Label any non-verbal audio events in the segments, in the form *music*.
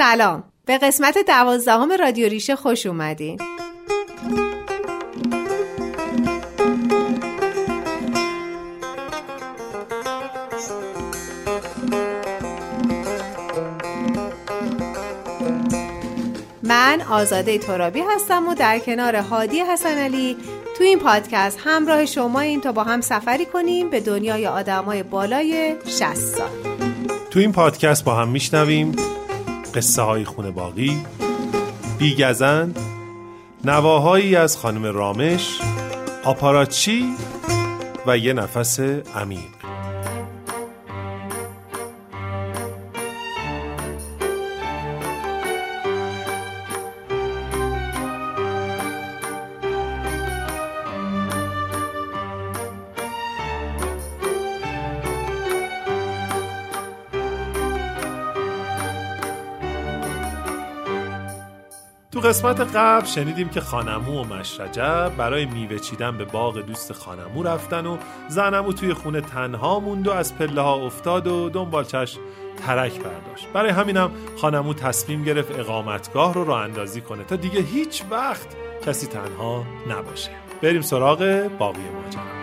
سلام. به قسمت دوازدهم رادیو ریشه خوش اومدین. من آزاده ترابی هستم و در کنار هادی حسن علی تو این پادکست همراه شما این تا با هم سفری کنیم به دنیای آدمای بالای 60 سال. تو این پادکست با هم میشنویم. قصه های خونه باقی بیگزند نواهایی از خانم رامش آپاراچی و یه نفس عمیق قسمت قبل شنیدیم که خانمو و مشرجب برای میوه چیدن به باغ دوست خانمو رفتن و زنمو توی خونه تنها موند و از پله ها افتاد و دنبالچش ترک برداشت. برای همینم خانمو تصمیم گرفت اقامتگاه رو راه اندازی کنه تا دیگه هیچ وقت کسی تنها نباشه. بریم سراغ باقی ماجرا.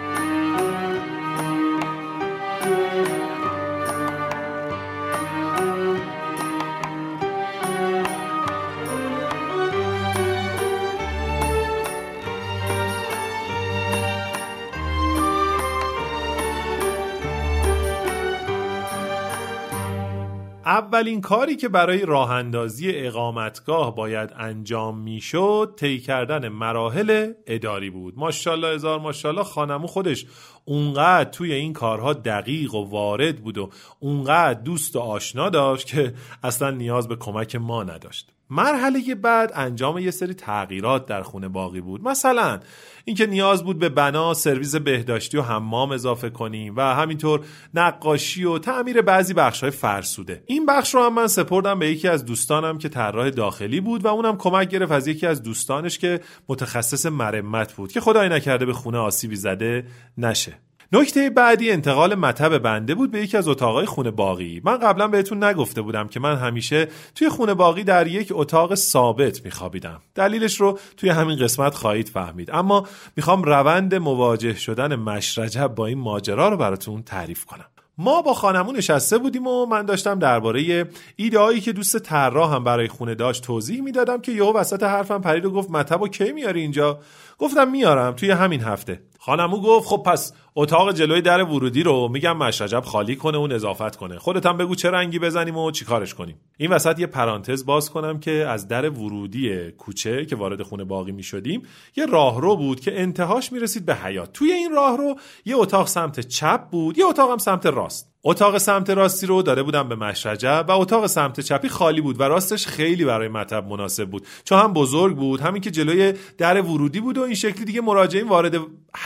اولین کاری که برای راه اندازی اقامتگاه باید انجام می‌شد طی کردن مراحل اداری بود. ماشاءالله هزار ماشاءالله خانمو خودش اونقدر توی این کارها دقیق و وارد بود و اونقدر دوست و آشنا داشت که اصلا نیاز به کمک ما نداشت. مرحله بعد انجام یه سری تغییرات در خونه باقی بود. مثلا اینکه نیاز بود به بنا سرویس بهداشتی و حمام اضافه کنیم و همینطور نقاشی و تعمیر بعضی بخش های فرسوده. این بخش رو هم من سپردم به یکی از دوستانم که طراح داخلی بود و اونم کمک گرفت از یکی از دوستانش که متخصص مرمت بود که خدای نکرده به خونه آسیبی زده نشه. نکته بعدی انتقال مطب بنده بود به یکی از اتاقای خونه باقی. من قبلا بهتون نگفته بودم که من همیشه توی خونه باقی در یک اتاق ثابت میخوابیدم. دلیلش رو توی همین قسمت خواهید فهمید. اما می‌خوام روند مواجه شدن مشرجب با این ماجرا رو براتون تعریف کنم. ما با خانمون نشسته بودیم و من داشتم درباره ایده هایی که دوست طراح هم برای خونه داشت توضیح می‌دادم که یهو وسط حرفم پرید و گفت مطب و کی میاری اینجا؟ گفتم میارم توی همین هفته. خانمو گفت خب پس اتاق جلوی در ورودی رو میگم مشرجب خالی کنه و نظافت کنه. خودت هم بگو چه رنگی بزنیم و چیکارش کنیم. این وسط یه پرانتز باز کنم که از در ورودی کوچه که وارد خونه باقی می‌شدیم یه راهرو بود که انتهاش می‌رسید به حیات توی این راهرو یه اتاق سمت چپ بود یه اتاق سمت راست. اتاق سمت راستی رو داده بودم به مشرجب و اتاق سمت چپی خالی بود و راستش خیلی برای مطب مناسب بود. چون هم بزرگ بود همین که جلوی در ورودی بود و این شکلی دیگه مراجعین وارد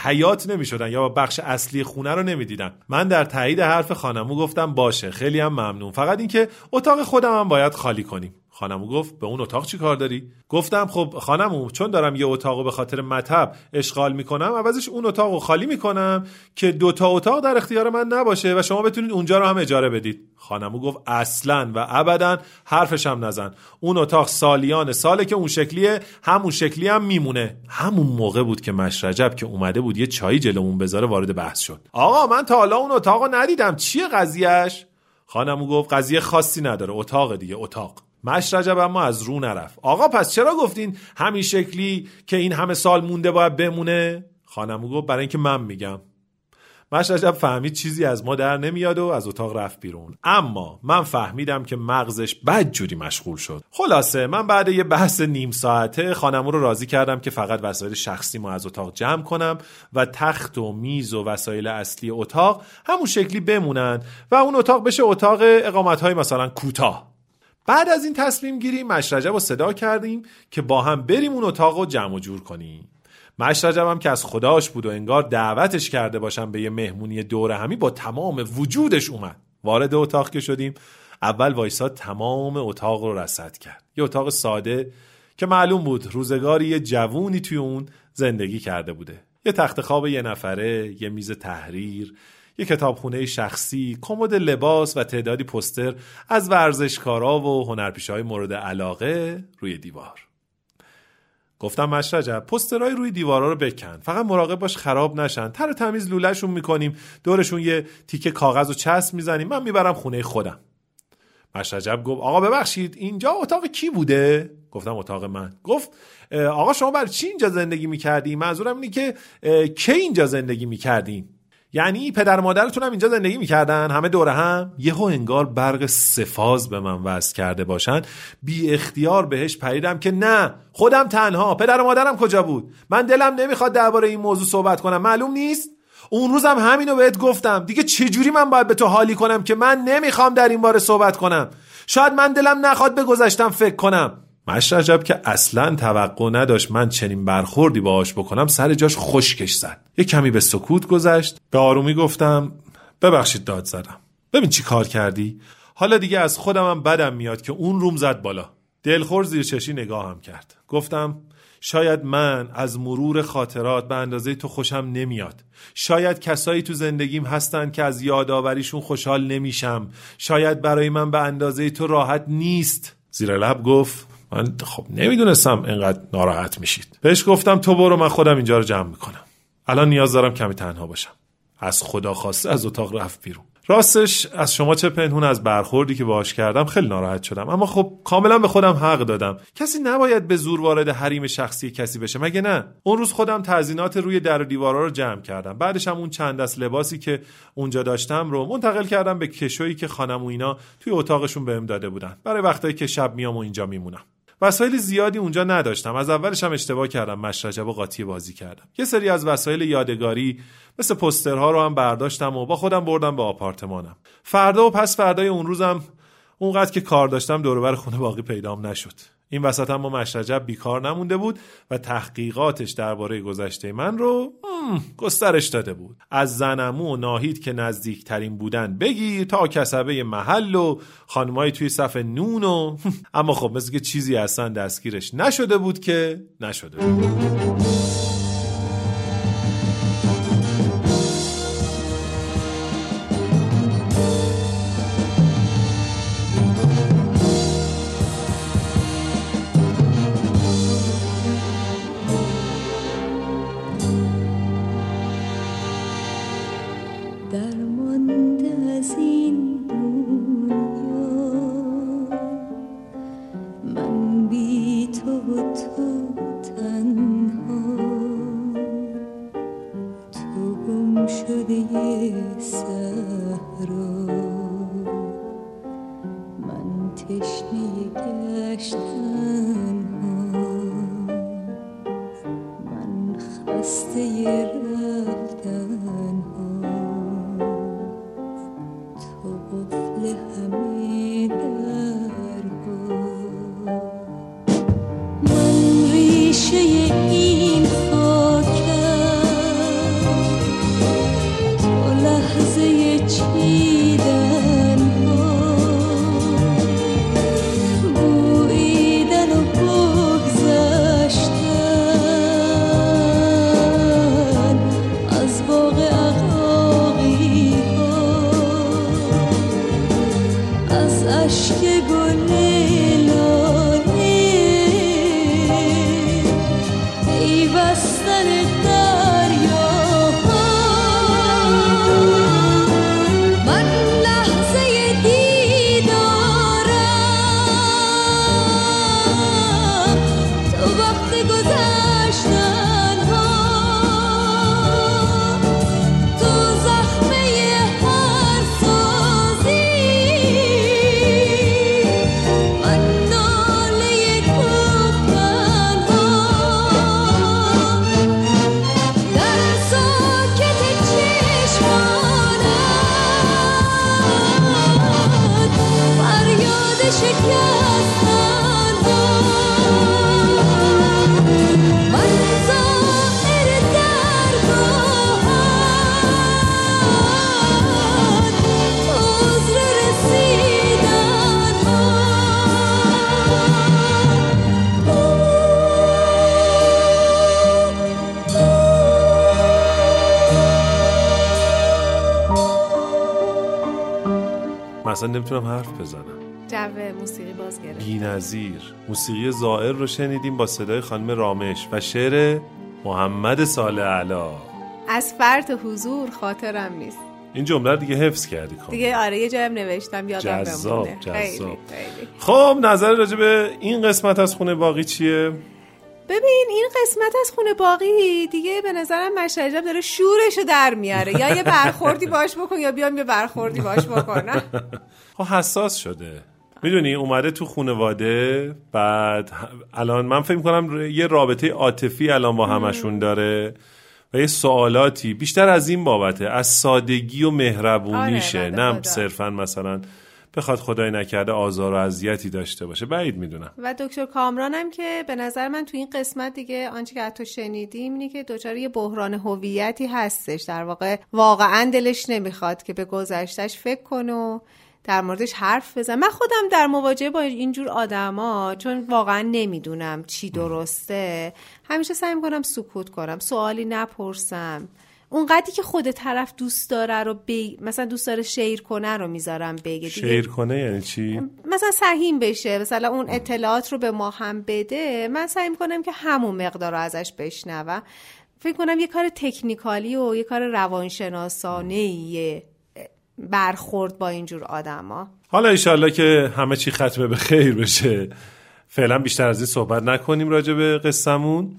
حیات نمی‌شدن یا بخش اصلی خونه رو نمی‌دیدن. من در تایید حرف خانمو گفتم باشه خیلی هم ممنون. فقط اینکه اتاق خودم هم باید خالی کنیم. خانمو گفت به اون اتاق چی کار داری؟ گفتم خب خانمو چون دارم یه اتاق به خاطر مطب اشغال می‌کنم عوضش اون اتاق رو خالی می‌کنم که دوتا اتاق در اختیار من نباشه و شما بتونید اونجا رو هم اجاره بدید. خانمو گفت اصلا و ابدا حرفش هم نزن. اون اتاق سالیان ساله که اون شکلیه همون شکلی هم میمونه. همون موقع بود که مشرجب که اومده بود یه چایی جلومون بذاره وارد بحث شد. آقا من تا حالا اون اتاق ندیدم چیه قضیهش خانمو گفت قضیه خاصی نداره اتاق دیگه اتاق. مشرجب اما از رو نرفت. آقا پس چرا گفتین همین شکلی که این همه سال مونده باید بمونه؟ خانمو گفت برای اینکه من میگم. مشرجب فهمید چیزی از ما در نمیاد و از اتاق رفت بیرون. اما من فهمیدم که مغزش بد جوری مشغول شد. خلاصه من بعد یه بحث نیم ساعته خانمو رو راضی کردم که فقط وسایل شخصی ما از اتاق جمع کنم و تخت و میز و وسایل اصلی اتاق همون شکلی بمونن و اون اتاق بشه اتاق اقامت های مثلا کوتاه. بعد از این تصمیم گیری مشرجب رو صدا کردیم که با هم بریم اون اتاق رو جمع و جور کنیم. مشرجب هم که از خداش بود و انگار دعوتش کرده باشم به یه مهمونی دور همی با تمام وجودش اومد. وارد اتاق که شدیم اول وایسا تمام اتاق رو رسد کرد. یه اتاق ساده که معلوم بود روزگاری یه جوونی توی اون زندگی کرده بوده. یه تخت خواب یه نفره یه میز تحریر یه کتابخونه شخصی، کمد لباس و تعدادی پستر از ورزشکارا و هنرپیشه‌های مورد علاقه روی دیوار. گفتم مشرجب پسترهای روی دیوارا رو بکن. فقط مراقب باش خراب نشن. تر تمیز لولهشون می‌کنیم. دورشون یه تیکه کاغذ و چسب می‌زنیم. من می‌برم خونه خودم. مشرجب گفت آقا ببخشید اینجا اتاق کی بوده؟ گفتم اتاق من. گفت آقا شما بر چی اینجا زندگی می‌کردی؟ منظورم اینه که کی اینجا زندگی می‌کردین؟ یعنی پدر مادرتون هم اینجا زندگی می‌کردن؟ همه دور هم؟ یهو انگار برق سفاز به من وصل کرده باشن. بی اختیار بهش پریدم که نه خودم تنها. پدر و مادرم کجا بود؟ من دلم نمی‌خواد درباره این موضوع صحبت کنم. معلوم نیست؟ اون روزم همینو بهت گفتم. دیگه چجوری من باید به تو حالی کنم که من نمی‌خوام در این باره صحبت کنم؟ شاید من دلم نخواد به گذشتم فکر کنم. مشرجب که اصلا توقع نداشت من چنین برخوردی باهاش بکنم سر جاش خشکش زد. یه کمی به سکوت گذشت به آرومی گفتم ببخشید داد زدم. ببین چی کار کردی؟ حالا دیگه از خودمم بدم میاد که اون روم زد بالا. دلخور زیر چشی نگاهم کرد. گفتم شاید من از مرور خاطرات به اندازه تو خوشم نمیاد. شاید کسایی تو زندگیم هستن که از یادآوریشون خوشحال نمیشم. شاید برای من به اندازه تو راحت نیست. زیر لب گفت من خب نمی‌دونستم اینقدر ناراحت میشید. بهش گفتم تو برو من خودم اینجا رو جمع می‌کنم. الان نیاز دارم کمی تنها باشم. از خدا خواسته از اتاق رفت بیرون. راستش از شما چه پنهون از برخوردی که باهاش کردم خیلی ناراحت شدم. اما خب کاملا به خودم حق دادم. کسی نباید به زور وارد حریم شخصی کسی بشه. مگه نه؟ اون روز خودم تزینات روی در و دیوارا رو جمع کردم. بعدش هم اون چند دست لباسی که اونجا داشتم رو منتقل کردم به کشویی که خانم و اینا توی اتاقشون بهم داده بودن. برای وقتایی که شب میام و اینجا میمونم. وسایل زیادی اونجا نداشتم. از اولش هم اشتباه کردم مشرجب و قاطی بازی کردم. یه سری از وسایل یادگاری مثل پسترها رو هم برداشتم و با خودم بردم به آپارتمانم. فردا و پس فردای اون روزم اونقدر که کار داشتم دوربر خونه باقی پیدام نشد. این وسط هم با مشرجب بیکار نمونده بود و تحقیقاتش درباره گذشته من رو گسترش داده بود. از زنمو و ناهید که نزدیکترین بودن بگیر تا کسبه محل و خانمایی توی صف نون و *laughs* اما خب مثل که چیزی اصلا دستگیرش نشده بود که نشده بود. نمی‌تونم حرف بزنم جو موسیقی باز گرفت بی نظیر. موسیقی زائر رو شنیدیم با صدای خانم رامش و شعر محمد صالح علا از فرط حضور خاطرم نیست این جمله دیگه حفظ کردی کامل. دیگه آره یه جایم نوشتم یادم جذاب، بمونه جذاب. خب نظر راجع به این قسمت از خونه باقی چیه؟ ببین این قسمت از خونه باقی دیگه به نظرم مشرجب داره شورشو در میاره. یا یه برخوردی باش بکن یا بیام یه برخوردی باش بکنم *laughs* خب حساس شده. می‌دونی اومده تو خانواده بعد الان من فکر کنم یه رابطه عاطفی الان با همشون داره و یه سوالاتی. بیشتر از این بابته. از سادگی و مهربونیشه. آره، نه. صرفا مثلا بخواد خدای نکرده آزار و اذیتی داشته باشه. بعید می‌دونم. و دکتر کامرانم که به نظر من تو این قسمت دیگه آنچه که حتی شنیدیم اینه که دچار یه بحران هویتی هستش. در واقع واقعا دلش نمی‌خواد که به گذشتش فکر کنه در موردش حرف بزن. من خودم در مواجهه با اینجور آدما چون واقعا نمی‌دونم چی درسته. همیشه سعی می‌کنم سکوت کنم سوالی نپرسم. اونقدری که خود طرف دوست داره رو بی... مثلا دوست داره شیر کنه رو می‌ذارم بگه شیر کنه یعنی چی؟ مثلا سهیم بشه مثلا اون اطلاعات رو به ما هم بده. من سعی می‌کنم که همون مقدار رو ازش بشنوم. فکر کنم یه کار تکنیکالی و یه کار روانشناسانه برخورد با اینجور آدما. حالا ایشالله که همه چی ختمه به خیر بشه. فعلا بیشتر از این صحبت نکنیم راجع به قصهمون.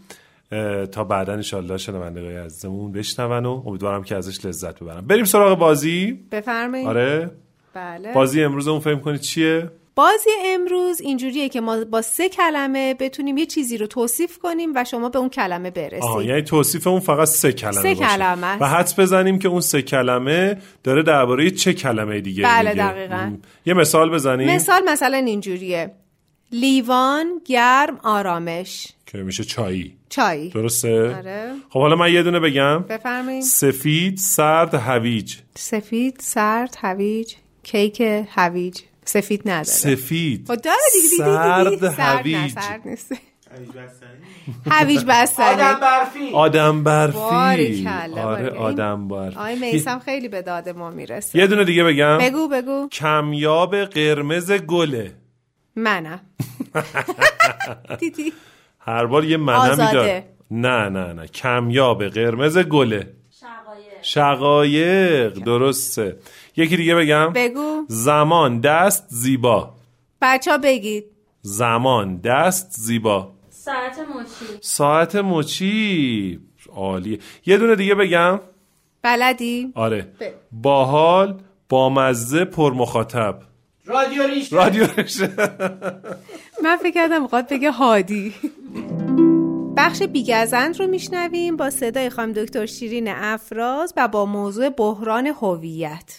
تا بعدا انشالله شنوندگای عزیزمون بشنون و امیدوارم که ازش لذت ببرم بریم سراغ بازی. بفرمایید. آره. بله. بازی امروز اون فهم کنید چیه؟ بازی امروز اینجوریه که ما با سه کلمه بتونیم یه چیزی رو توصیف کنیم و شما به اون کلمه برسید. آها یعنی توصیف اون فقط سه کلمه سه باشه. کلمه است. و حدس بزنیم که اون سه کلمه داره درباره چه کلمه دیگه بله، میگه. دقیقاً. یه مثال بزنیم. مثال مثلا اینجوریه. لیوان گرم آرامش. که میشه چایی. چای. درسته؟ آره. خب حالا من یه دونه بگم. بفرمایید سفید سرد هویج. سفید سرد هویج. کیک هویج. سفید نداره. سفید. خب داره دیگه دیدی سرد هویج سرد نیست. هویج بستنی. آدم برفی. آدم برفی. باریکلا، آره. آدم برفی. آقای میسم خیلی به داد ما می‌رسه. یه دونه دیگه بگم. بگو بگو. کمیاب قرمز گله. منم. *laughs* دیدی؟ هر بار یه منمی آزاده. داره نه نه نه. کمیاب قرمز گله. شقایق. درسته. یکی دیگه بگم. بگو. زمان دست زیبا. بچه ها بگید. زمان دست زیبا. ساعت مچی. ساعت مچی. عالیه یه دونه دیگه بگم. بلدی؟ آره. بگو. باحال بامزه پر مخاطب رادیو رادیو. *laughs* من فکر کردم می‌خواد بگه هادی. بخش بیگزند رو میشنویم با صدای خانم دکتر شیرین افراز و با موضوع بحران هویت.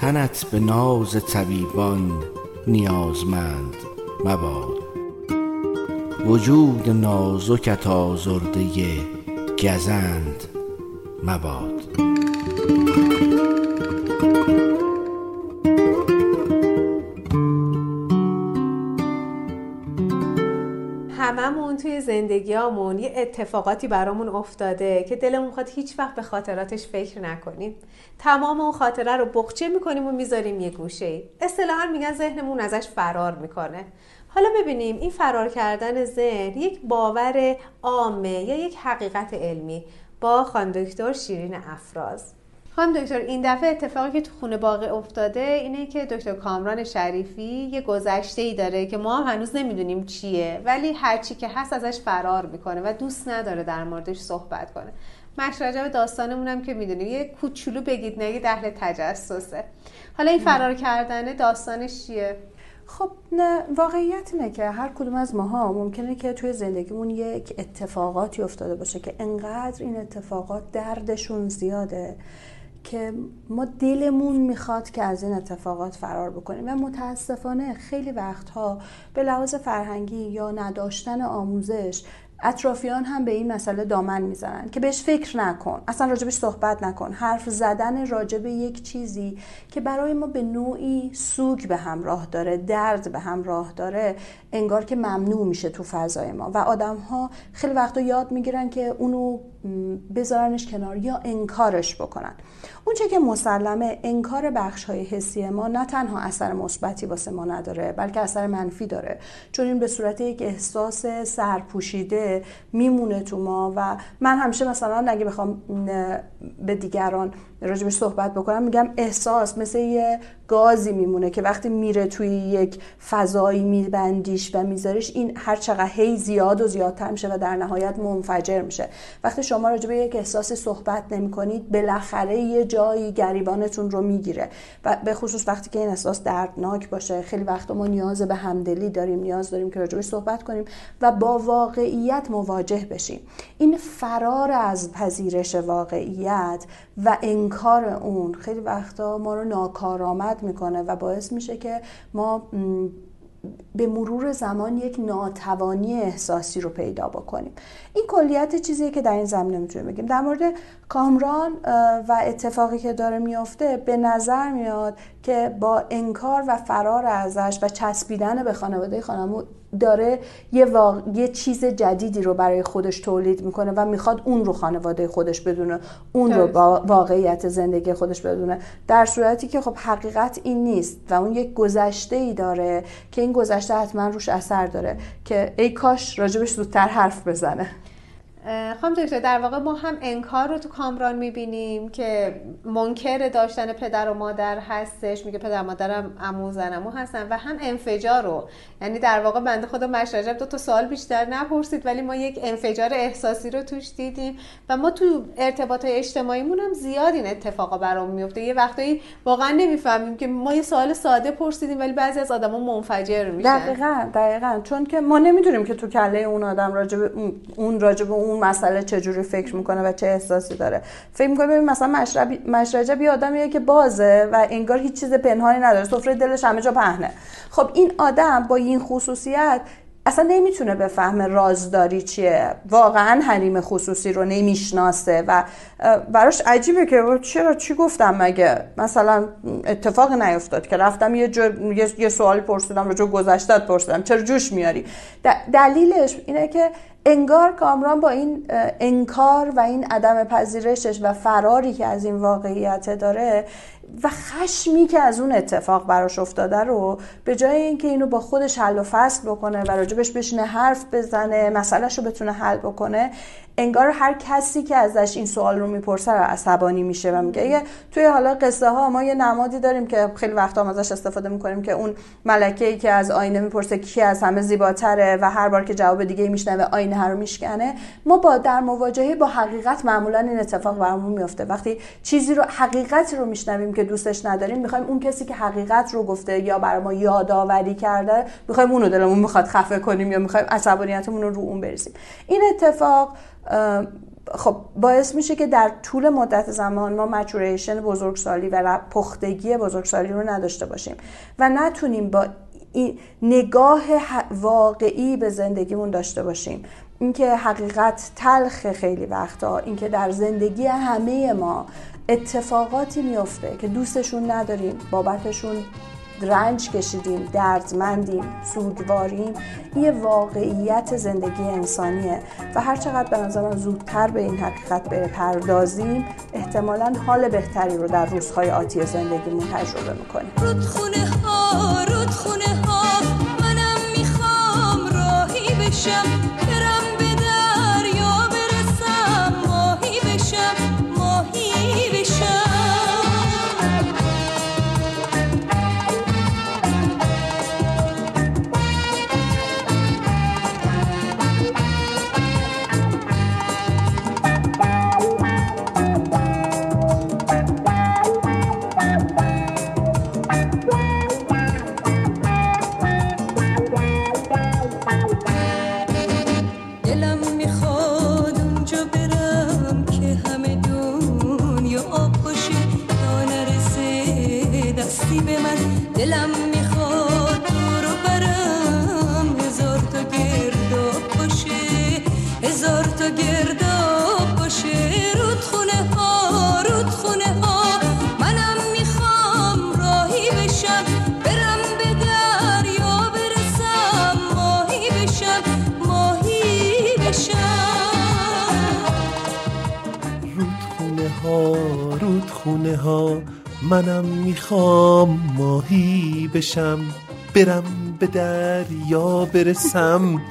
تنت به ناز طبیبان نیازمند مباد. وجود نازکت آزرده گزند مباد. زندگیامون یه اتفاقاتی برامون افتاده که دلمون خواد هیچ وقت به خاطراتش فکر نکنیم. تمام اون خاطره رو بخچه می‌کنیم و می‌ذاریم یه گوشه ای. اصطلاحا میگن ذهنمون ازش فرار می‌کنه. حالا ببینیم این فرار کردن ذهن یک باور عامه یا یک حقیقت علمی. با خانم دکتر شیرین افراز. خانم دکتر این دفعه اتفاقی که تو خونه باقی افتاده اینه که دکتر کامران شریفی یه گذشته ای داره که ما هم هنوز نمی‌دونیم چیه ولی هرچی که هست ازش فرار می‌کنه و دوست نداره در موردش صحبت کنه. مشرجب داستانمون هم که می‌دونیم یه کوچولو بگید نگید اهل تجسسه. حالا این فرار کردن داستانش چیه؟ خب نه واقعیت اینه که هر کدوم از ماها ممکنه که توی زندگیمون یک اتفاقاتی افتاده باشه که انقدر این اتفاقات دردشون زیاده که ما دلمون می‌خواد که از این اتفاقات فرار بکنیم و متاسفانه خیلی وقتها به لحاظ فرهنگی یا نداشتن آموزش اطرافیان هم به این مسئله دامن می‌زنن که بهش فکر نکن اصلا راجبش صحبت نکن. حرف زدن راجب یک چیزی که برای ما به نوعی سوگ به همراه داره درد به همراه داره انگار که ممنوع میشه تو فضای ما. و آدم ها خیلی وقتا یاد می‌گیرن که اونو بذارنش کنار یا انکارش بکنن. اونچه که مسلمه انکار بخش های حسی ما نه تنها اثر مثبتی واسه ما نداره بلکه اثر منفی داره. چون این به صورت یک احساس سرپوشیده میمونه تو ما و من همیشه مثلا اگه بخوام به دیگران راجبش صحبت بکنم میگم احساس مثل یه گازی میمونه که وقتی میره توی یک فضایی میبندیش و میذاریش این هر چقدر هی زیاد و زیادتر میشه و در نهایت منفجر میشه. وقتی شما راجب یک احساسی صحبت نمی کنید بالاخره یه جایی گریبانتون رو می‌گیره. و به خصوص وقتی که این احساس دردناک باشه خیلی وقت ما نیاز به همدلی داریم نیاز داریم که راجبش صحبت کنیم و با واقعیت مواجه بشیم. این فرار از پذیرش واقعیت و اون خیلی وقتا ما رو ناکارآمد می‌کنه و باعث میشه که ما به مرور زمان یک ناتوانی احساسی رو پیدا بکنیم. این کلیت چیزیه که در این زمینه می‌تونیم بگیم. در مورد کامران و اتفاقی که داره میافته به نظر میاد که با انکار و فرار ازش و چسبیدن به خانواده خانمو داره یه, یه چیز جدیدی رو برای خودش تولید می‌کنه و می‌خواد اون رو خانواده خودش بدونه اون رو با واقعیت زندگی خودش بدونه. در صورتی که خب حقیقت این نیست و اون یک گذشته ای داره که این گذشته حتما روش اثر داره که ای کاش راجبش زودتر حرف بزنه. خانم دکتر در واقع ما هم انکار رو تو کامران می‌بینیم که منکر داشتن پدر و مادر هستش میگه پدر مادرم امو زنمو هستن و هم انفجار رو. یعنی در واقع بنده خدا مشرجب دو تا سوال بیشتر نپرسید ولی ما یک انفجار احساسی رو توش دیدیم و ما تو ارتباط اجتماعیمون هم زیاد این اتفاقا برام میفته یه وقتایی واقعا نمی‌فهمیم که ما یه سوال ساده پرسیدیم ولی بعضی از آدما منفجر میشن. دقیقاً دقیقاً. چون که ما نمی‌دونیم که تو کله اون آدم راجب اون راجب اون اون مسئله چجوری فکر می‌کنه و چه احساسی داره. فکر می‌کنه ببین مثلا مشرب مشرجب یه آدمیه که بازه و انگار هیچ چیز پنهانی نداره. سفره دلش همه جا پهنه. خب این آدم با این خصوصیت اصلا نمی‌تونه بفهمه رازداری چیه. واقعا حریم خصوصی رو نمی‌شناسه و براش عجیبه که چرا چی گفتم مگه؟ مثلا اتفاق نیفتاد که رفتم یه, یه،, یه سوالی پرسیدم جو گذشتت پرسیدم. چرا جوش میاری؟ دلیلش اینه که انگار کامران با این انکار و این عدم پذیرشش و فراری که از این واقعیت داره و خشمی که از اون اتفاق براش افتاده رو به جای اینکه اینو با خودش حل و فصل بکنه و راجبش بشینه حرف بزنه مسئلهش رو بتونه حل بکنه انگار هر کسی که ازش این سوال رو می‌پرسه عصبانی میشه و میگه. توی حالا قصه ها ما یه نمادی داریم که خیلی وقتا هم ازش استفاده می‌کنیم که اون ملکه ای که از آینه می‌پرسه کی از همه زیباتره و هر بار که جواب دیگه میشنوه آینه رو میشکنه. ما با در مواجهه با حقیقت معمولا این اتفاق برامون میفته وقتی چیزی رو حقیقت رو میشنویم که دوستش نداریم می‌خوایم اون کسی که حقیقت رو گفته یا برای ما یادآوری کرده می‌خوایم اونو دلمون می‌خواد خفه کنیم یا می‌خوایم عصبانیتمون رو رو اون بریزیم. این اتفاق خب باعث میشه که در طول مدت زمان ما مچوریشن بزرگسالی و پختگی بزرگسالی رو نداشته باشیم و نتونیم با این نگاه واقعی به زندگیمون داشته باشیم. اینکه حقیقت تلخ خیلی وقتا اینکه در زندگی همه ما اتفاقاتی میفته که دوستشون نداریم بابتشون رنج کشیدیم دردمندیم سوگواریم. یه واقعیت زندگی انسانیه و هر چقدر به نظر زودتر به این حقیقت بپردازیم احتمالا حال بهتری رو در روزهای آتی زندگیمون تجربه می‌کنیم. رودخونه ها رودخونه ها منم می‌خوام راهی بشم. بشم برم به دریا برسم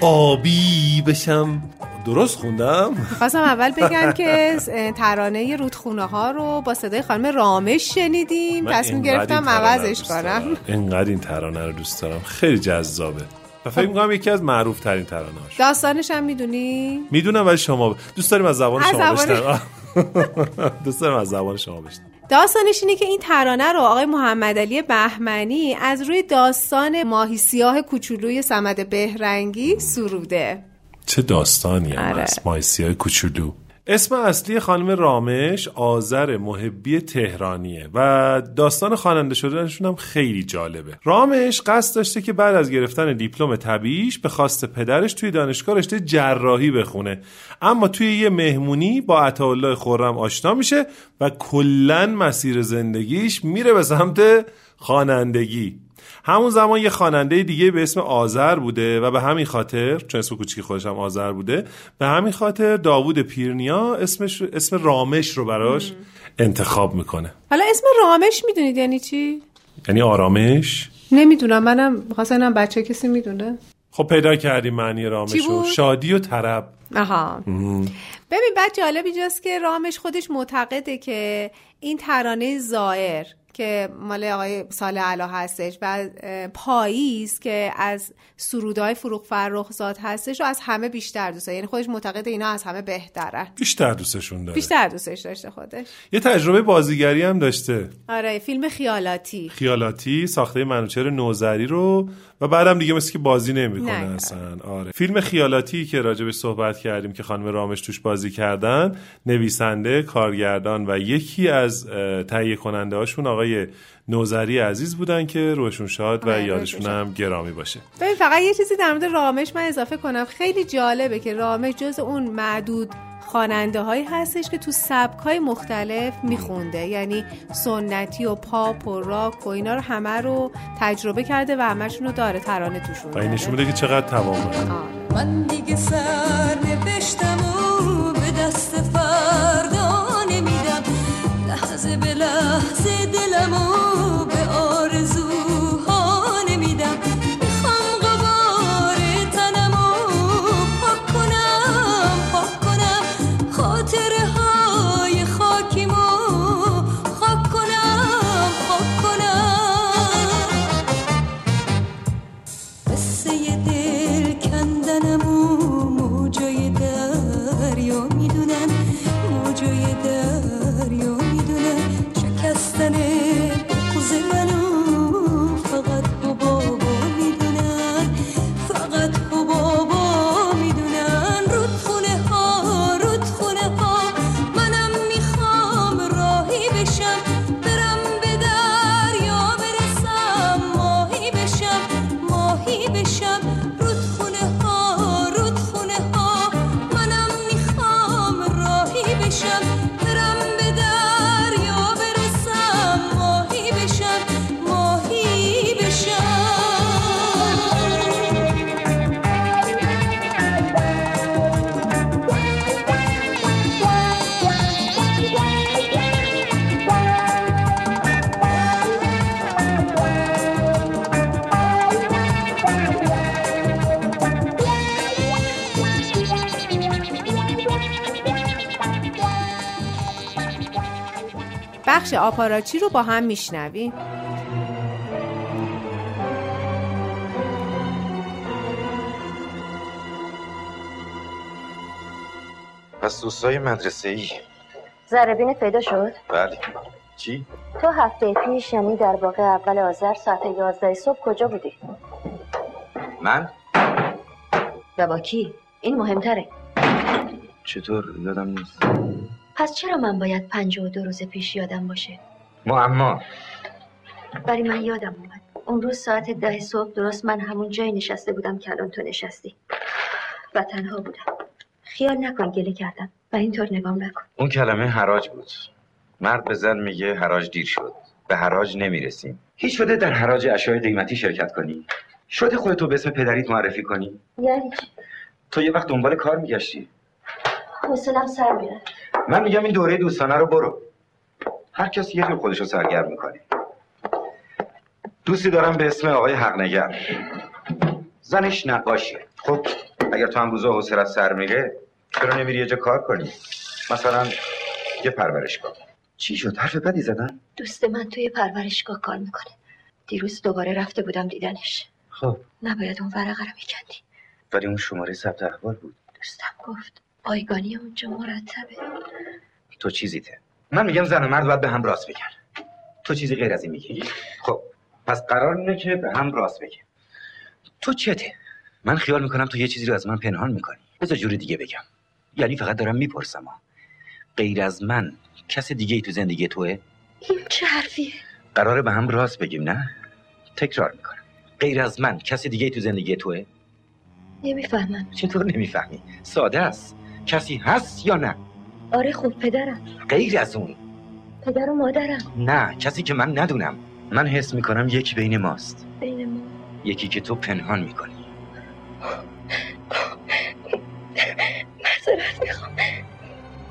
آبی بشم. درست خوندم؟ خواستم اول بگم که ترانه رودخونه ها رو با صدای خانم رامش شنیدیم. تصمیم گرفتم عوضش کنم. اینقدر این ترانه رو دوست دارم. خیلی جذابه. و فکر می‌کنم یکی از معروف ترین ترانه هاش داستانش هم می‌دونی؟ می‌دونم ولی شما دوست داریم از زبان شما بشنم *laughs* *laughs* دوست داریم از زبان شما بشنم داستانش اینه که این ترانه رو آقای محمد علی بهمنی از روی داستان ماهی سیاه کوچولوی سمد بهرنگی سروده. چه داستانی هم آره. ماهی سیاه کوچولو. اسم اصلی خانم رامش آذر محبی تهرانیه و داستان خواننده شدنشون هم خیلی جالبه. رامش قصد داشته که بعد از گرفتن دیپلم طبیعیش به خواست پدرش توی دانشگاه رشته جراحی بخونه. اما توی یه مهمونی با عطاالله خرم آشنا میشه و کلا مسیر زندگیش میره به سمت خوانندگی. همون زمان یه خواننده دیگه به اسم آذر بوده و به همین خاطر چون اسم کوچیکی خودش هم آذر بوده به همین خاطر داوود پیرنیا اسمش اسم رامش رو براش انتخاب می‌کنه. حالا اسم رامش می‌دونید یعنی چی؟ یعنی آرامش؟ نمی‌دونم منم خواستم بچه کسی می‌دونه. خب پیدا کردیم معنی رامش رو؟ شادی و طرب. آها. ببین بعد جالب اینجاست که رامش خودش معتقده که این ترانه زائر که مال آقای سال علا هستش و پاییز که از سرودهای فروغ فرخزاد هستش و از همه بیشتر دوست. یعنی خودش معتقد اینا از همه بهترن. بیشتر دوستشون داره. بیشتر دوستش داشته خودش. یه تجربه بازیگری هم داشته. آره فیلم خیالاتی. خیالاتی ساخته منوچهر نوزری رو و بعدم دیگه مثل که بازی نمی‌کنه نه. اصلا. آره. فیلم خیالاتی که راجبش صحبت کردیم که خانم رامش توش بازی کردن نویسنده کارگردان و یکی از تهیه کننده هاشون آقای نوزری عزیز بودن که روشون شاد و آره، یادشون هم گرامی باشه. ببین فقط یه چیزی در مورد رامش من اضافه کنم. خیلی جالبه که رامش جز اون معدود خواننده هایی هستش که تو سبک های مختلف میخونده. یعنی سنتی و پاپ و راک و اینا رو همه رو تجربه کرده و همشون رو داره ترانه توشون و این. نشون میده که چقدر داره آره. من دیگه سر نوشتم و به دست نمیدم زبله زيد الأمور. آپاراچی رو با هم میشنویم. پس دوستای مدرسه ای زربین پیدا شد؟ بله. چی؟ تو هفته پیش یعنی در واقع اول آذر ساعت یازده صبح کجا بودی؟ من؟ و با کی؟ این مهمتره. چطور؟ یادم نیست. پس چرا من باید پنجاه و دو روز پیش یادم باشه؟ معما ولی من یادم اومد. اون روز ساعت ده صبح درست من همون جایی نشسته بودم که الان تو نشستی. و تنها بودم. خیال نکن گله کردم. و اینطور نگام نکن. اون کلمه حراج بود. مرد به زن میگه حراج دیر شد. به حراج نمی‌رسیم. هیچ شده در حراج اشیاء قیمتی شرکت کنی. شده خودتو به اسم پدریت معرفی کنی. یعنی تو یه وقت دنبال کار میگشتی. حوصلم سر میره. من میگم این دوره دوستانه رو برو. هر کسی یه جور خودش رو سرگرم می‌کنه. دوستی دارم به اسم آقای حقنگر. زنش نقاشیه. خب اگر تو هم روزا حوصلت سر میره چرا نمیری یه جا کار کنی؟ مثلا یه پرورشگاه. چی شد؟ حرف بدی زدن. دوست من توی پرورشگاه کار می‌کنه. دیروز دوباره رفته بودم دیدنش. خب. نباید اون ورقه رو میکندی. ولی اون شماره ثبت احوال بود. دوستم گفت. بایگانی اونجا مرتبه. تو چیزیته. من میگم زن و مرد باید به هم راست بگن. تو چیزی غیر از این میگی؟ خب پس قرار اینه که به هم راست بگیم تو چته؟ من خیال می‌کنم تو یه چیزی رو از من پنهان می‌کنی. بذار جوری دیگه بگم. یعنی فقط دارم می‌پرسم ها. غیر از من کس دیگه ای تو زندگی توه؟ این چه حرفیه؟ قراره به هم راست بگیم نه؟ تکرار می‌کنم. غیر از من کسی دیگه ای تو زندگی توه؟ نمی‌فهمم. چطور نمی‌فهمی؟ ساده است. کسی هست یا نه؟ آره خب پدرم. غیر از اون. پدر و مادرم. نه کسی که من ندونم. من حس می‌کنم یکی بین ماست. بین ما. یکی که تو پنهان می‌کنی. معذرت می‌خوام.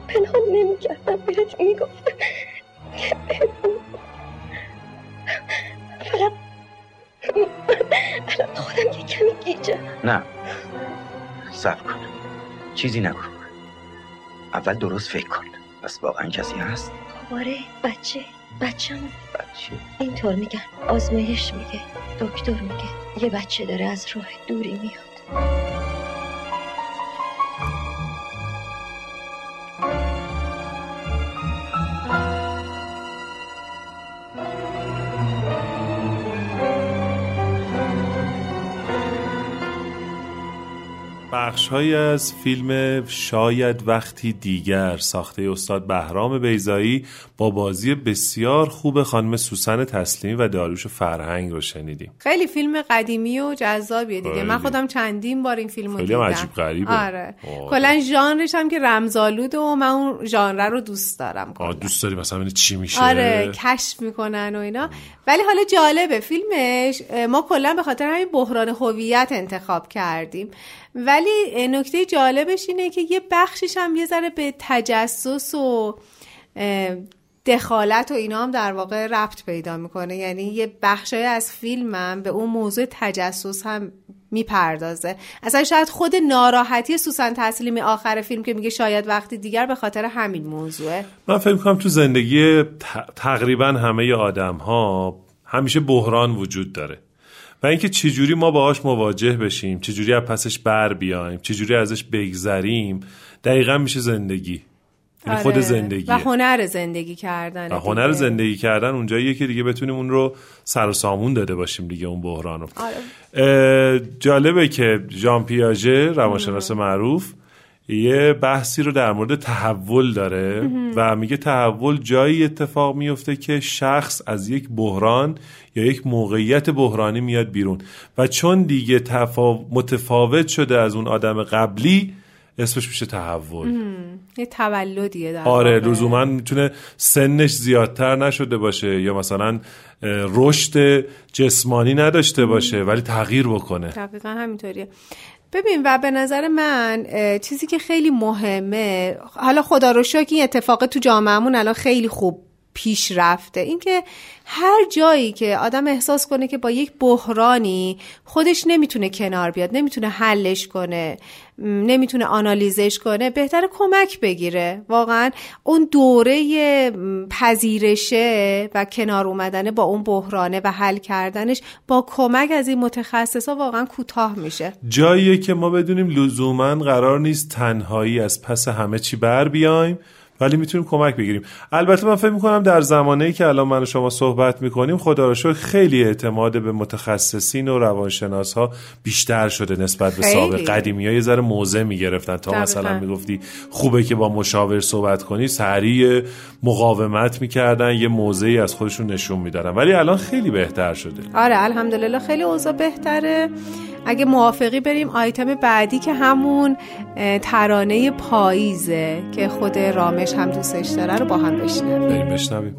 پنهان نمی‌کردم بهت می‌گفتم. فقط الان خودم یه کمی گیجم. نه. صبر کن. چیزی نگو. اول درست فکر کن. پس واقعا کسی هست؟ آره بچه بچه‌مون. بچه. اینطور میگن آزمایش میگه دکتر میگه. یه بچه داره از راه دوری میاد. بخشهایی از فیلم شاید وقتی دیگر ساخته استاد بهرام بیزایی با بازی بسیار خوب خانم سوسن تسلیمی و داریوش فرهنگ رو شنیدیم خیلی فیلم قدیمی و جذابیه دیگه من خیلی. خودم چندین بار این فیلم رو خیلی دیدم عجیب غریبه. آره. کلا ژانرش هم که رمزآلود و من اون ژانر رو دوست دارم آه. دوست داری مثلا چی میشه آره کشف می‌کنن و اینا ولی حالا جالبه فیلمش ما کلا به خاطر همین بحران هویت انتخاب کردیم ولی نکته جالبش اینه که یه بخشش هم یه ذره به تجسس و دخالت و اینا هم در واقع ربط پیدا می‌کنه. یعنی یه بخشای از فیلمم به اون موضوع تجسس هم می‌پردازه. اصلا شاید خود ناراحتی سوسن تسلیمی آخر فیلم که میگه شاید وقتی دیگر به خاطر همین موضوعه. من فکر کنم تو زندگی تقریبا همه آدم ها همیشه بحران وجود داره. و اینکه چجوری ما باهاش مواجه بشیم چجوری از پسش بر بیایم چجوری ازش بگذریم دقیقا میشه زندگی. یعنی خود آره. زندگیه و هنر زندگی کردن و هنر زندگی کردن اونجاییه که دیگه بتونیم اون رو سر و سامون داده باشیم دیگه اون بحران رو اه، جالبه که ژان پیاژه روانشناس معروف یه بحثی رو در مورد تحول داره و میگه تحول جایی اتفاق میفته که شخص از یک بحران یا یک موقعیت بحرانی میاد بیرون. و چون دیگه تفا... متفاوت شده از اون آدم قبلی اسمش میشه تحول. یه تولدیه در آره. لزوما می‌تونه سنش زیادتر نشده باشه یا مثلا رشد جسمانی نداشته باشه ولی تغییر بکنه. دقیقا همینطوریه. ببین و به نظر من چیزی که خیلی مهمه حالا خدا رو شکر این اتفاق تو جامعهمون الان خیلی خوب پیش رفته. اینکه هر جایی که آدم احساس کنه که با یک بحرانی خودش نمی‌تونه کنار بیاد نمی‌تونه حلش کنه نمی‌تونه آنالیزش کنه بهتر کمک بگیره. واقعا اون دوره پذیرشه و کنار اومدن با اون بحرانه و حل کردنش با کمک از این متخصصا واقعا کوتاه میشه. جاییه که ما بدونیم لزوما قرار نیست تنهایی از پس همه چی بر بیایم. ولی می‌تونیم کمک بگیریم. البته من فکر می‌کنم در زمانه که الان من و شما صحبت می‌کنیم خدا رو شکر خیلی اعتماد به متخصصین و روانشناس ها بیشتر شده نسبت به. سابق. قدیمی ها یه ذره موضع می‌گرفتن. تا. مثلا می‌گفتی خوبه که با مشاور صحبت کنی سریع مقاومت می‌کردن یه موضعی از خودشون نشون می‌دادن. ولی الان خیلی بهتر شده. آره الحمدلله خیلی اوضاع بهتره. اگه موافقی بریم آیتم بعدی که همون ترانه پاییزه که خود رامش هم دوستش داره رو با هم بشنویم. بریم بشنویم.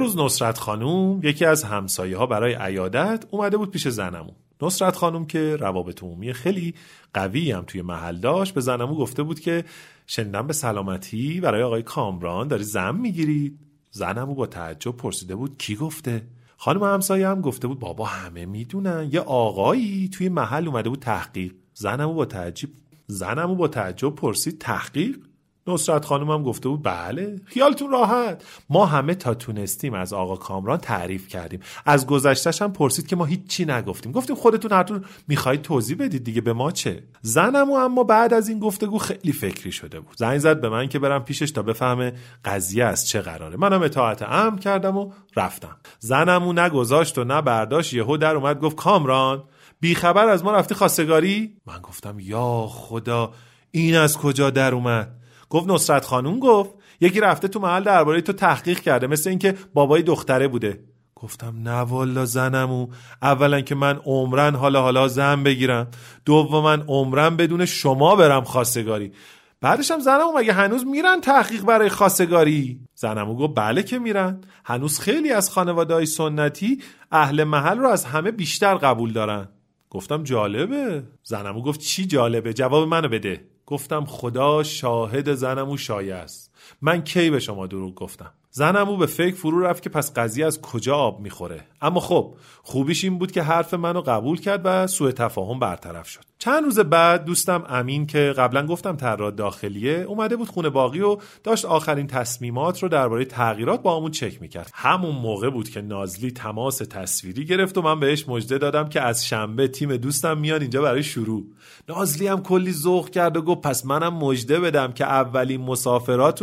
روز نصرت خانوم یکی از همسایه ها برای عیادت اومده بود پیش زنمو. نصرت خانوم که روابط عمومی خیلی قوی هم توی محل داشت به زنمو گفته بود که شنیدم به سلامتی برای آقای کامران داری زن می‌گیرید زنمو با تعجب پرسیده بود کی گفته؟ خانم همسایه هم گفته بود بابا همه می‌دونن یه آقایی توی محل اومده بود تحقیق. زنمو با تعجب زنمو با تعجب پرسید تحقیق؟ نصرت خانم هم گفته بود بله خیالتون راحت. ما همه تا تونستیم از آقا کامران تعریف کردیم. از گذشتش هم پرسید که ما هیچی نگفتیم. گفتیم خودتون هر طور می‌خواید توضیح بدید دیگه به ما چه؟ زنمو اما بعد از این گفتگو خیلی فکری شده بود. زنگ زد به من که برم پیشش تا بفهمه قضیه از چه قراره. منم اطاعت امر کردم و رفتم. زنمو نگذاشت و نه برداشت یهو در اومد گفت کامران بیخبر از ما رفتی خواستگاری؟ من گفتم یا خدا این از کجا در اومد؟ گفت نصرت خانوم گفت یکی رفته تو محل درباره تو تحقیق کرده مثل اینکه بابای دختره بوده. گفتم نه والا زنمو اولا که من عمرن حالا حالا زن بگیرم دوما عمرن بدون شما برم خواستگاری. بعدش هم زنمو مگه هنوز میرن تحقیق برای خواستگاری؟ زنمو گفت بله که میرن. هنوز خیلی از خانواده های سنتی اهل محل رو از همه بیشتر قبول دارن. گفتم جالبه. زنمو گفت چی جالبه؟ جواب منو بده. گفتم خدا شاهد زنمو شایع است من کی به شما دروغ گفتم؟ زنمو به فکر فرو رفت که پس قضیه از کجا آب می‌خوره. اما خب خوبیش این بود که حرف منو قبول کرد و سوء تفاهم برطرف شد. چند روز بعد دوستم امین که قبلا گفتم طراح داخلیه اومده بود خونه باقی و داشت آخرین تصمیمات رو درباره تغییرات با همون چک می‌کرد. همون موقع بود که نازلی تماس تصویری گرفت و من بهش مژده دادم که از شنبه تیم دوستم میان اینجا برای شروع. نازلی هم کلی ذوق کرد و گفت پس منم مژده بدم که اولین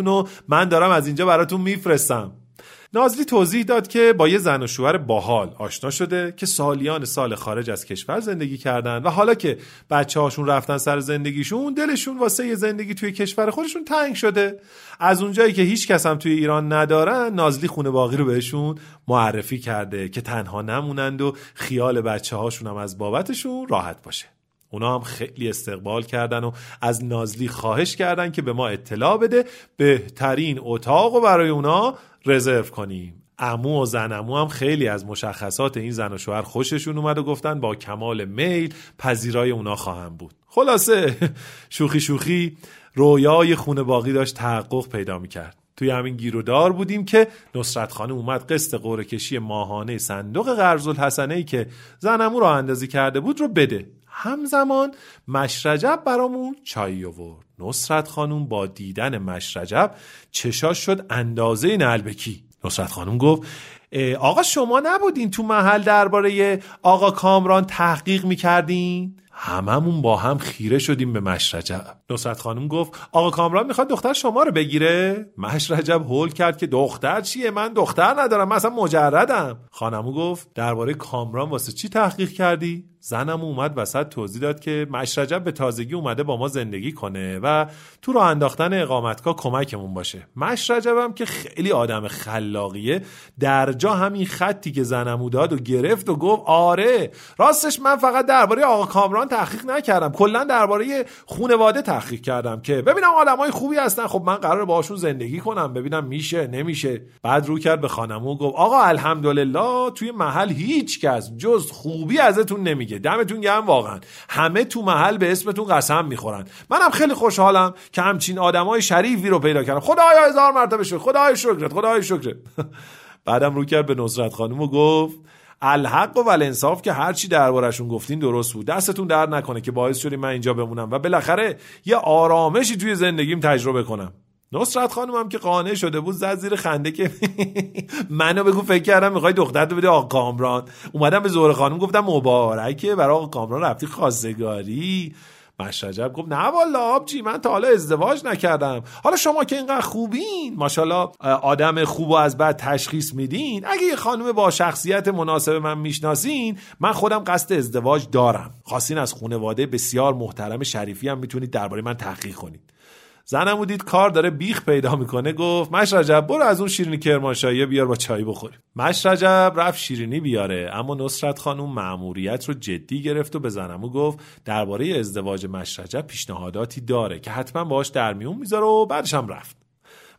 مسافراتونو من دارم از اینجا براتون میفرستم. نازلی توضیح داد که با یه زن و شوهر باحال آشنا شده که سالیان سال خارج از کشور زندگی کردن و حالا که بچه هاشون رفتن سر زندگیشون دلشون واسه یه زندگی توی کشور خودشون تنگ شده. از اونجایی که هیچ کس هم توی ایران ندارن نازلی خونه باقی رو بهشون معرفی کرده که تنها نمونند و خیال بچه هاشون هم از بابتشون راحت باشه. اونا هم خیلی استقبال کردن و از نازلی خواهش کردن که به ما اطلاع بده. بهترین اتاق و برای اونا رزرو کنیم. امو و زن امو هم خیلی از مشخصات این زن و شوهر خوششون اومد و گفتن با کمال میل پذیرای اونا خواهم بود. خلاصه شوخی شوخی رویای خونه باقی داشت تحقق پیدا می‌کرد. توی همین گیرودار بودیم که نصرت خانه اومد قسط قوره کشی ماهانه صندوق قرض الحسنه ای که زنمو را اندازی کرده بود رو بده. همزمان مشرجب برامون چای آورد. نصرت خانوم با دیدن مشرجب چشاش شد اندازه نلبکی. نصرت خانوم گفت آقا شما نبودین تو محل درباره آقا کامران تحقیق می‌کردین؟ هممون با هم خیره شدیم به مشرجب. نصرت خانم گفت آقا کامران می‌خواد دختر شما رو بگیره. مشرجب هول کرد که دختر چیه؟ من دختر ندارم من اصلا مجردم. خانمو گفت درباره کامران واسه چی تحقیق کردی؟ زنم اومد وسط توضیح داد که مشرجب به تازگی اومده با ما زندگی کنه و تو راه انداختن اقامتگاه کمکمون باشه. مشرجبم که خیلی آدم خلاقیه در جا همین خطی که زنمو داد و گرفت و گفت آره راستش من فقط درباره آقا کامران تحقیق نکردم کلا درباره خونواده تحقیق کردم که ببینم آدمای خوبی هستن خب من قرار باهاشون زندگی کنم ببینم میشه نمیشه. بعد رو کرد به خانمو گفت آقا الحمدلله توی محل هیچ کس جز خوبی ازتون نمیگه. دمتون گرم واقعا. همه تو محل به اسمتون قسم می‌خورن. منم خیلی خوشحالم که همچین آدمای شریفی رو پیدا کردم. خدایا هزار مرتبه شکر. خدای شکرت خدای شکرت. *laughs* بعدم رو کرد به نصرت خانم و گفت الحق و ولانصاف که هرچی دربارشون گفتین درست بود. دستتون درد نکنه که باعث شدیم من اینجا بمونم و بالاخره یه آرامشی توی زندگیم تجربه کنم. نصرت خانم که قانع شده بود زد زیر خنده که *laughs* منو بگو فکر کردم می‌خوای دخترتو بده آقا کامران. اومدم به زهره خانم گفتم مبارکه برای آقا کامران رفتی خواستگاری؟ مشرجب گفت نه والا آبجی من تا حالا ازدواج نکردم. حالا شما که اینقدر خوبین. ماشاءالله آدم خوب و از بعد تشخیص میدین. اگه یه خانم با شخصیت مناسب من می‌شناسین من خودم قصد ازدواج دارم. خواستین از خانواده بسیار محترم شریفی هم می‌تونید درباره من تحقیق کنید. زنمو دید کار داره بیخ پیدا می‌کنه گفت مشرجب برو از اون شیرینی کرمانشاهی بیار با چای بخوریم مشرجب رفت شیرینی بیاره اما نصرت خانوم مأموریت رو جدی گرفت و به زنمو گفت درباره ازدواج مشرجب پیشنهاداتی داره که حتما باهاش در میون می‌ذاره و بعدش هم رفت.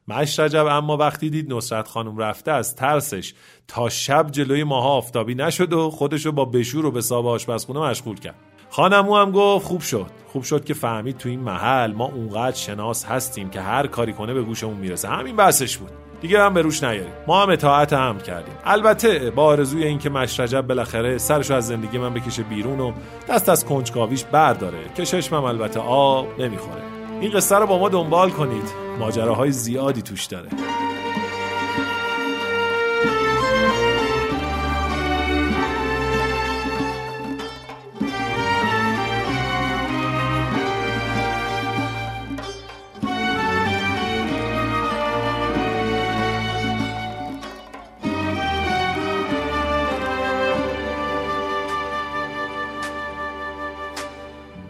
مشرجب اما وقتی دید نصرت خانم رفته از ترسش تا شب جلوی ماها آفتابی نشد و خودشو با بشور و به صاحب آشپزخونه مشغول کرد. خانمو هم گفت خوب شد. خوب شد که فهمید تو این محل ما اونقدر شناس هستیم که هر کاری کنه به گوشمون می‌رسه. همین بحثش بود. دیگه هم به روش نیاریم. ما هم اطاعت هم کردیم. البته با آرزوی اینکه مشرجب بالاخره سرشو از زندگی من بکشه بیرون و دست از کنجکاویش برداره که چشمم البته آب نمی‌خوره. این قصه رو با ما دنبال کنید. ماجراهای زیادی توش داره.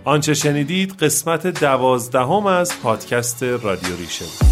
آنچه شنیدید قسمت دوازدهم از پادکست رادیو ریشه بود.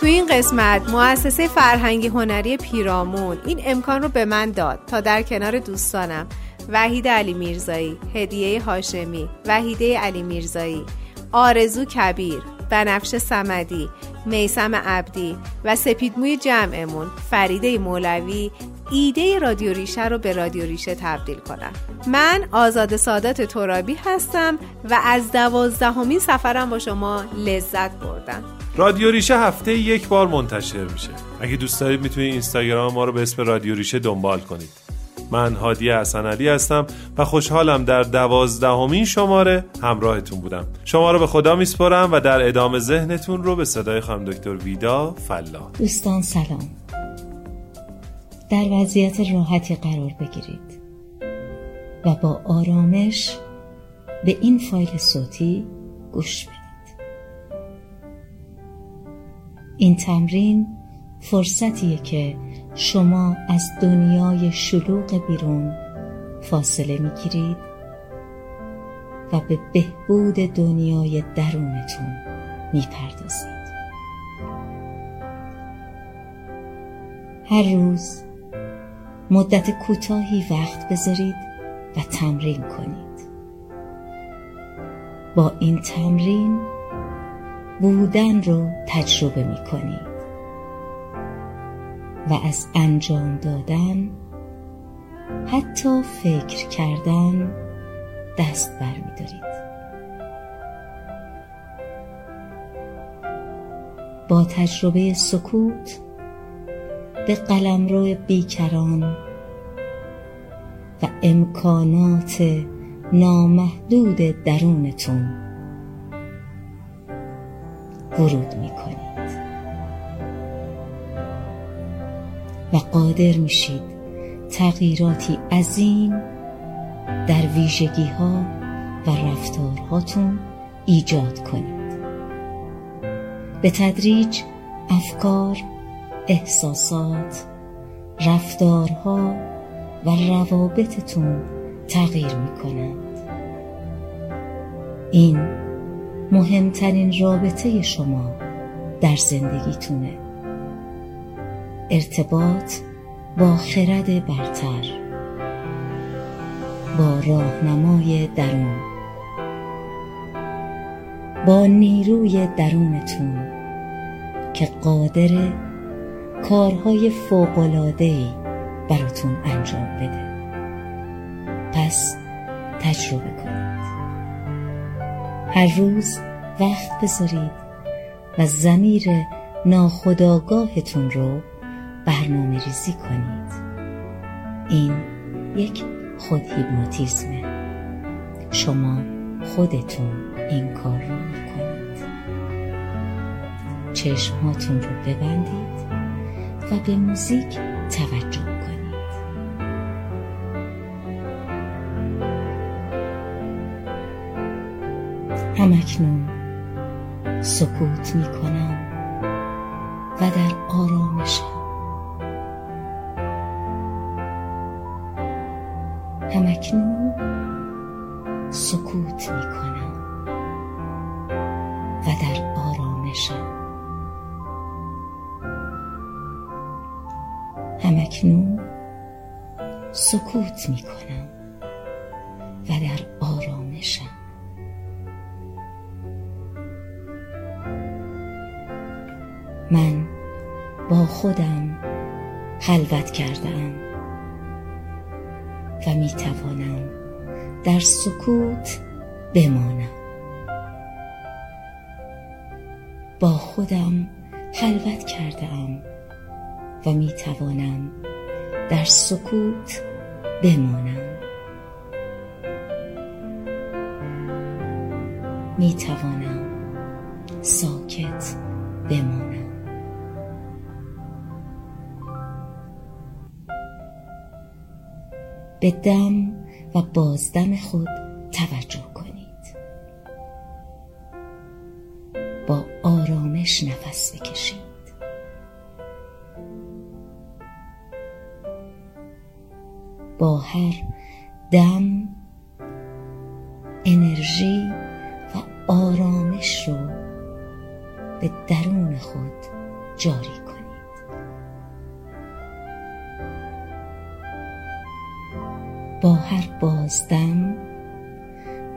تو این قسمت مؤسسه فرهنگی هنری پیرامون این امکان رو به من داد تا در کنار دوستانم وحید علی میرزایی، هدیه هاشمی، وحیده علی میرزایی، آرزو کبیر، بنفش سمدی، میسم عبدی و سپیدموی جمعمون فریده مولوی ایده رادیو ریشه رو به رادیو ریشه تبدیل کنم من آزاد سادات ترابی هستم و از دوازدهمین سفرم با شما لذت بردم. رادیو ریشه هفته یک بار منتشر میشه. اگه دوست دارید می‌تونید اینستاگرام ما رو به اسم رادیو ریشه دنبال کنید. من هادی حسن هستم و خوشحالم در دوازدهمین شماره همراهتون بودم. شما رو به خدا میسپرم و در ادامه ذهنتون رو به صدای خانم دکتر ویدا فلا دوستان سلام. در وضعیت راحتی قرار بگیرید و با آرامش به این فایل صوتی گوش بدید. این تمرین فرصتیه که شما از دنیای شلوغ بیرون فاصله می‌گیرید و به بهبود دنیای درونتون می‌پردازید. هر روز مدت کوتاهی وقت بذارید و تمرین کنید. با این تمرین بودن رو تجربه می کنید و از انجام دادن حتی فکر کردن دست برمیدارید. با تجربه سکوت به قلمرو بیکران و امکانات نامحدود درونتون ورود می و قادر میشید تغییراتی عظیم در ویژگی ها و رفتارهاتون ایجاد کنید. به تدریج افکار احساسات رفتارها و روابطتون تغییر می کنند این مهمترین رابطه شما در زندگیتونه. ارتباط با خرد برتر با راهنمای درون با نیروی درونتون که قادر کارهای فوقلادهی براتون انجام بده. پس تجربه کنید. هر روز وقت بذارید و زمیر ناخداگاهتون رو برنامه ریزی کنید. این یک خود هیپنوتیزمه شما خودتون این کار رو می‌کنید. چشمهاتون رو ببندید و به موزیک توجه کنید. همکنون سکوت می کنم و در آرامشم همکنون سکوت می کنم و در آرامشم. همکنون سکوت می کنم و در آرامشم. من با خودم خلوت کردم در سکوت بمانم. با خودم خلوت کردم و می توانم در سکوت بمانم. می توانم ساکت بمانم. به دم بازدم خود توجه کنید. با آرامش نفس بکشید. با هر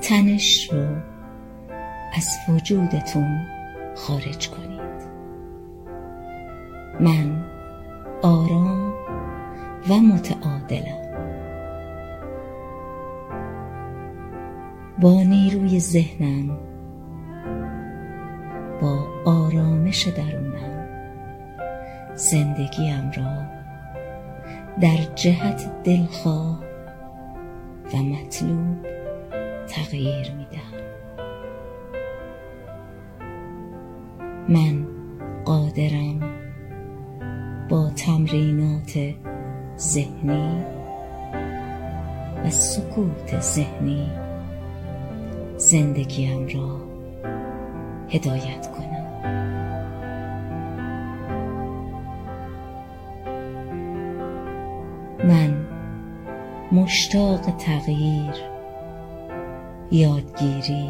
تنش رو از وجودتون خارج کنید. من آرام و متعادلم. با نیروی ذهنم با آرامش درونم زندگیم را در جهت دلخواه و مطلوب تغییر می‌دهم من قادرم با تمرینات ذهنی و سکوت ذهنی زندگیم را هدایت کنم. من مشتاق تغییر یادگیری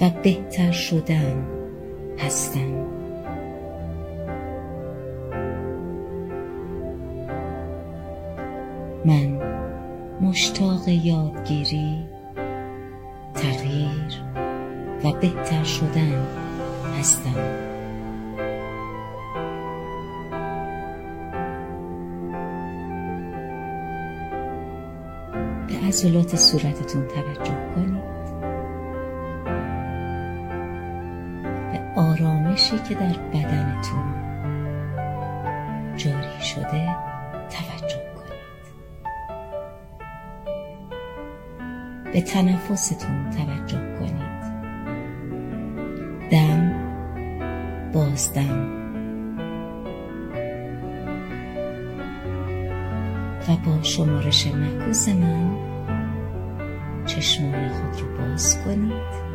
و بهتر شدن هستم من مشتاق یادگیری تغییر و بهتر شدن هستم. عضلات صورتتون توجه کنید. به آرامشی که در بدنتون جاری شده توجه کنید. به تنفستون توجه کنید. دم بازدم. و با شمارش معکوس من چشمان خود رو باز کنید.